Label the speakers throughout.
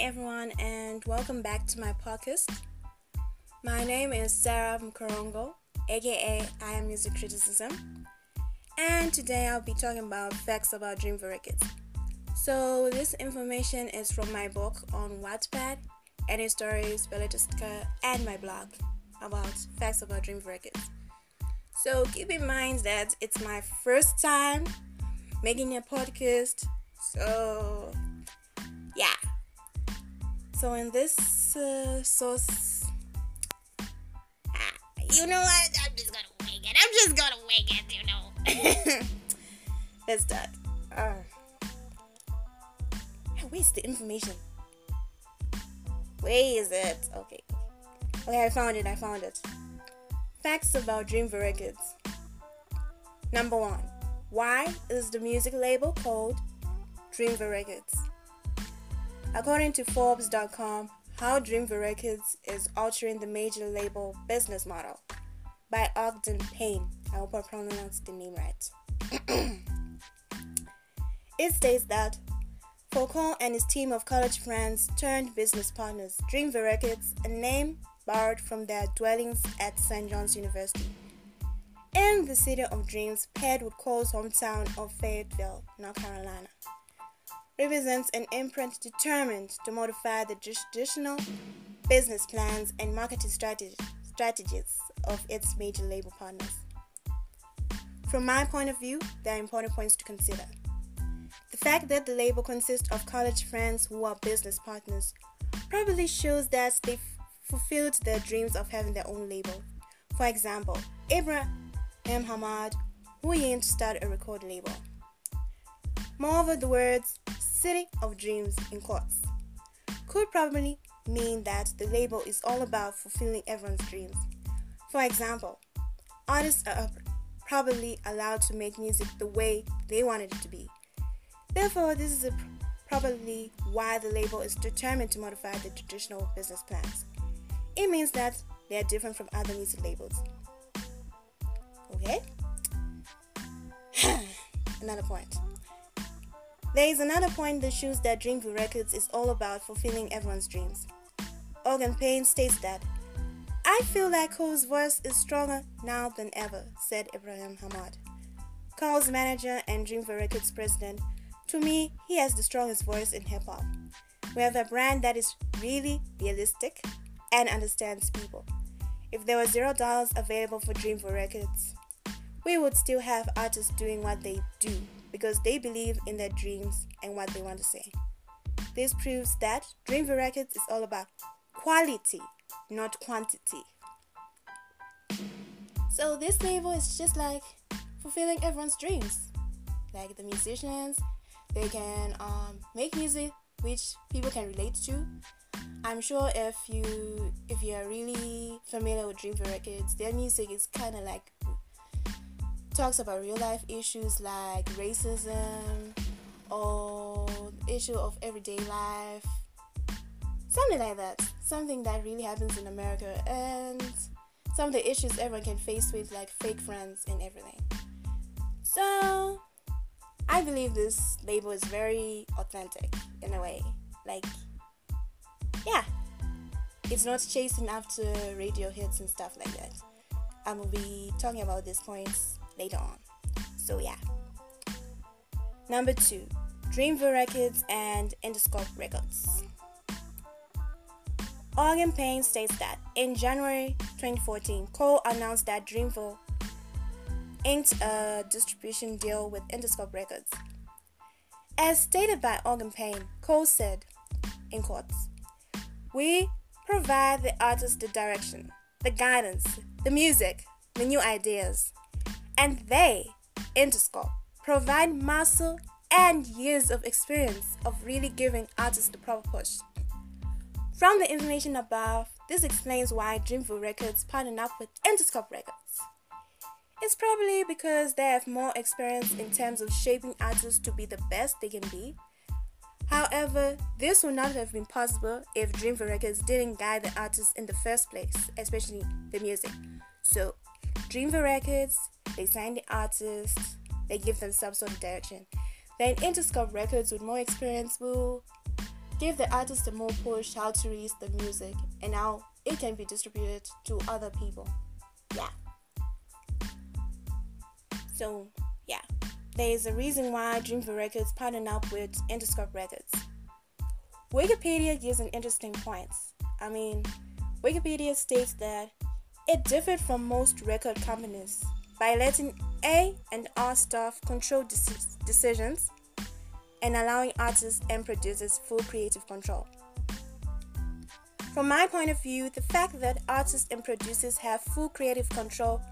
Speaker 1: everyone, and welcome back to my podcast. My name is Sarah Mkorongo, aka I Am Music Criticism, and today I'll be talking about facts about Dreamville Records. So, this information is from my book on Wattpad, any stories, Belletristica, and my blog about facts about Dreamville Records. So, keep in mind that it's my first time making a podcast, so yeah. So in this uh, sauce, ah, you know what? I'm just gonna wing it. I'm just gonna wing it. You know. Let's start. Uh, where's the information? Where is it? Okay. Okay, I found it. I found it. Facts about Dreamville Records. Number one. Why is the music label called Dreamville Records? According to Forbes.com, how Dreamville Records is altering the major label business model by Ogden Payne. I hope I pronounced the name right. it states that Faucon and his team of college friends turned business partners, Dreamville Records, a name borrowed from their dwellings at St. John's University. In the City of Dreams, paired with Cole's hometown of Fayetteville, North Carolina represents an imprint determined to modify the traditional business plans and marketing strategies of its major label partners. From my point of view, there are important points to consider. The fact that the label consists of college friends who are business partners probably shows that they've fulfilled their dreams of having their own label. For example, Abraham Hamad, who aimed to start a record label. Moreover, the words City of Dreams in quotes could probably mean that the label is all about fulfilling everyone's dreams. For example, artists are probably allowed to make music the way they wanted it to be. Therefore, this is probably why the label is determined to modify the traditional business plans. It means that they are different from other music labels. Okay? Another point. There is another point that shows that Dreamville Records is all about fulfilling everyone's dreams. Ogden Payne states that, I feel like Cole's voice is stronger now than ever, said Ibrahim Hamad. Cole's manager and Dreamville Records president, to me, he has the strongest voice in hip hop. We have a brand that is really realistic and understands people. If there were zero dollars available for Dreamville Records, we would still have artists doing what they do because they believe in their dreams and what they want to say. This proves that Dreamville Records is all about quality, not quantity. So this label is just like fulfilling everyone's dreams. Like the musicians, they can um, make music which people can relate to. I'm sure if you if you are really familiar with Dreamville Records, their music is kind of like talks about real life issues like racism or issue of everyday life. Something like that. Something that really happens in america and some of the issues everyone can face with like fake friends and everything. So i believe this label is very authentic in a way. Like yeah. It's not chasing after radio hits and stuff like that. I will be talking about these points later on. So yeah. Number two, Dreamville Records and Interscope Records. Ogden Payne states that in January 2014, Cole announced that Dreamville inked a distribution deal with Interscope Records. As stated by Ogden Payne, Cole said, in quotes, We provide the artist the direction, the guidance, the music, the new ideas. And they, Interscope, provide muscle and years of experience of really giving artists the proper push. From the information above, this explains why Dreamville Records partnered up with Interscope Records. It's probably because they have more experience in terms of shaping artists to be the best they can be. However, this would not have been possible if Dreamville Records didn't guide the artists in the first place, especially the music. So, Dreamville Records they sign the artists, they give them some sort of direction. Then Interscope Records with more experience will give the artist a more push how to release the music and how it can be distributed to other people. Yeah. So, yeah. There is a reason why Dreamville Records partnered up with Interscope Records. Wikipedia gives an interesting point. I mean, Wikipedia states that it differed from most record companies by letting A and R staff control decisions and allowing artists and producers full creative control. From my point of view, the fact that artists and producers have full creative control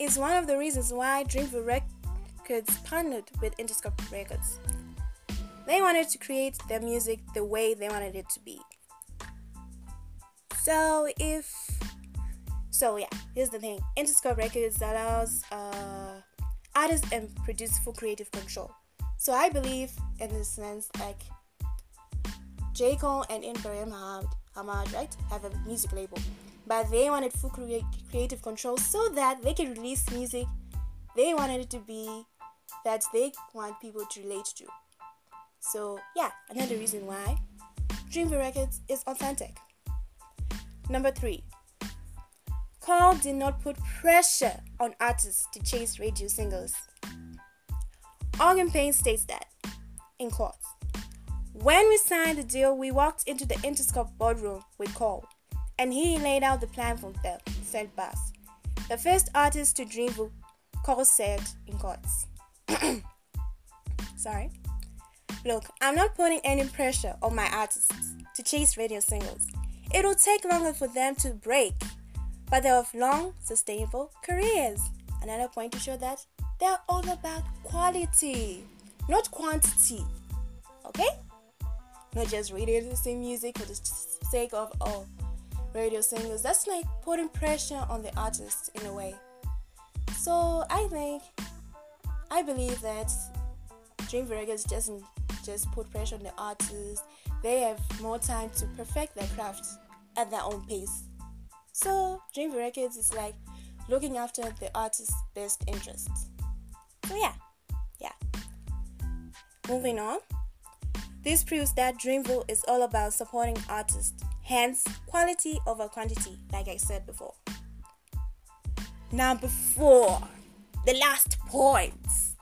Speaker 1: is one of the reasons why Dreamville Records partnered with Interscope Records. They wanted to create their music the way they wanted it to be. So if so yeah, here's the thing. Interscope Records allows uh, artists and producers full creative control. So I believe in this sense like J. Cole and Ibrahim Hamad, right, have a music label. But they wanted full creative control so that they can release music they wanted it to be that they want people to relate to. So yeah, another reason why Dreamville Records is authentic. Number three, Cole did not put pressure on artists to chase radio singles. Ogden Payne states that, in quotes, when we signed the deal, we walked into the Interscope boardroom with Cole, and he laid out the plan for them, said Bas. The first artist to Dreamville, Cole said in quotes. Sorry. Look, I'm not putting any pressure on my artists to chase radio singles. It'll take longer for them to break, but they have long, sustainable careers. Another point to show that they're all about quality, not quantity. Okay? Not just radio the same music for the sake of oh radio singles. That's like putting pressure on the artist in a way. So I think I believe that Dream Records doesn't just put pressure on the artists. They have more time to perfect their craft at their own pace. So Dream Records is like looking after the artist's best interests. So yeah, yeah. Moving on. This proves that Dreamville is all about supporting artists, hence quality over quantity, like I said before. Number four, the last point,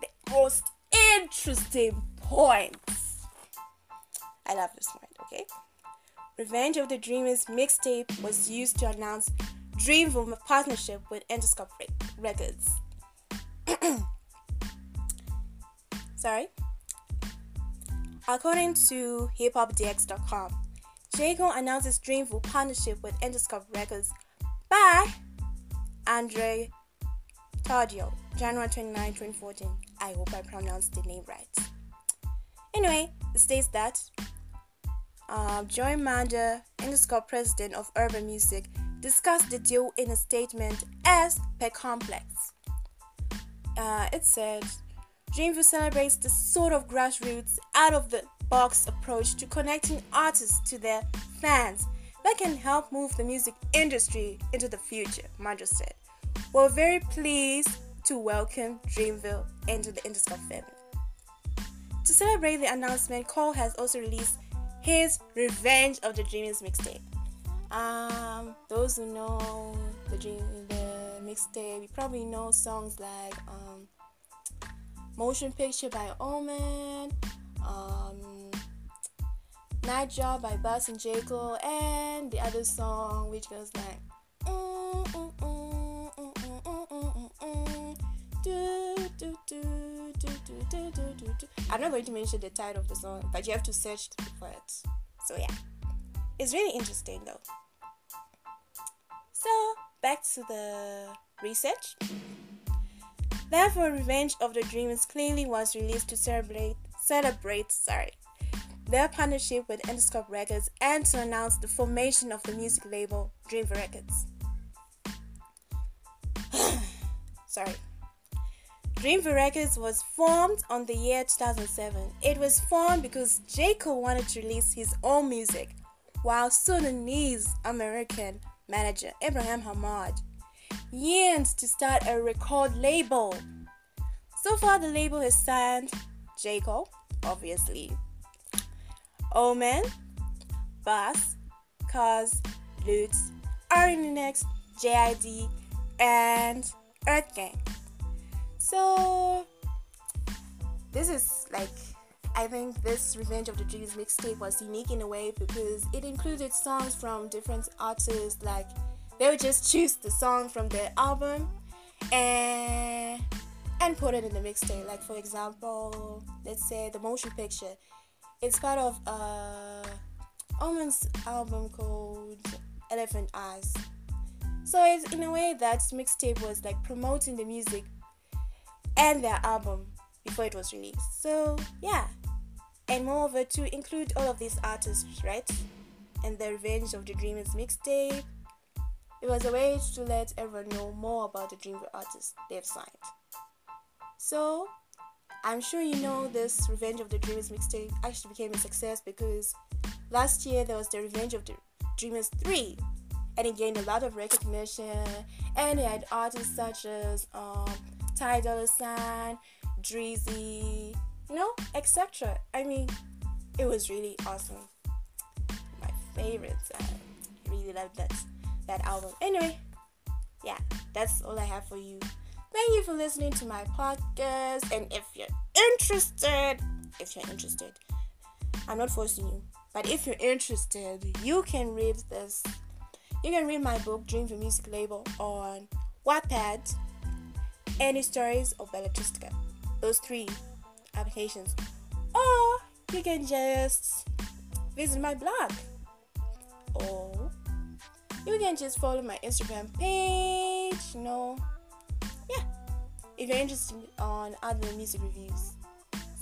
Speaker 1: the most interesting point I love this one, okay? Revenge of the Dreamers mixtape was used to announce Dreamville partnership with Interscope Records. Sorry. According to hiphopdx.com, J. Cole announces Dreamville partnership with Interscope Records by Andre Tardio, January 29, 2014. I hope I pronounced the name right. Anyway, it states that uh, Joie Manda, Interscope president of Urban Music, discussed the deal in a statement as per Complex. Uh, it said, Dreamville celebrates the sort of grassroots, out of the box approach to connecting artists to their fans that can help move the music industry into the future, Manda said. We're very pleased to welcome Dreamville into the Interscope family. To celebrate the announcement, Cole has also released his Revenge of the Dreamers mixtape. Um, those who know the dream, the mixtape, you probably know songs like um, "Motion Picture" by Omen, um, "Night Job" by Bas and J Cole, and the other song which goes like. Mm, mm, mm, do, do, do. I'm not going to mention the title of the song, but you have to search for it. So yeah, it's really interesting though. So back to the research. Therefore, Revenge of the Dreamers clearly was released to celebrate celebrate sorry their partnership with Interscope Records and to announce the formation of the music label Dreamville Records. sorry. Dreamville Records was formed on the year 2007. It was formed because J. Cole wanted to release his own music, while Sudanese American manager Abraham Hamad yearned to start a record label. So far, the label has signed J. Cole, obviously, Omen, Bas, Cozz, Lute, RNX, JID, and Earth Gang. So this is like I think this Revenge of the Dreams mixtape was unique in a way because it included songs from different artists. Like they would just choose the song from their album and and put it in the mixtape. Like for example, let's say the motion picture. It's part of uh Omen's album called Elephant Eyes. So it's in a way that mixtape was like promoting the music and their album before it was released. So yeah. And moreover to include all of these artists, right? And the Revenge of the Dreamers mixtape. It was a way to let everyone know more about the Dreamer artists they've signed. So I'm sure you know this Revenge of the Dreamers mixtape actually became a success because last year there was the Revenge of the Dreamers 3 and it gained a lot of recognition and it had artists such as um, Ty Dolla Sign, Dreezy, you know, etc. I mean, it was really awesome. My favorites. I uh, really loved that that album. Anyway, yeah, that's all I have for you. Thank you for listening to my podcast. And if you're interested, if you're interested, I'm not forcing you, but if you're interested, you can read this. You can read my book, Dreamville Music Label, on Wattpad, Anystories of Belletristica. Those three applications. Or you can just visit my blog. Or you can just follow my Instagram page, you know. Yeah. If you're interested on other music reviews.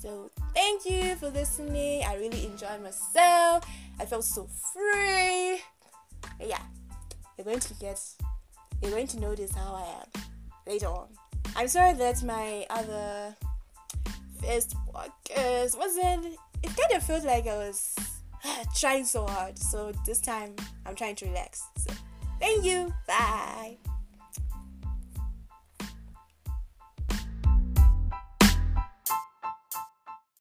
Speaker 1: So thank you for listening. I really enjoyed myself. I felt so free. Yeah. You're going to get you're going to notice how I am later on. I'm sorry that my other first podcast wasn't. It kind of felt like I was trying so hard. So this time I'm trying to relax. So thank you. Bye.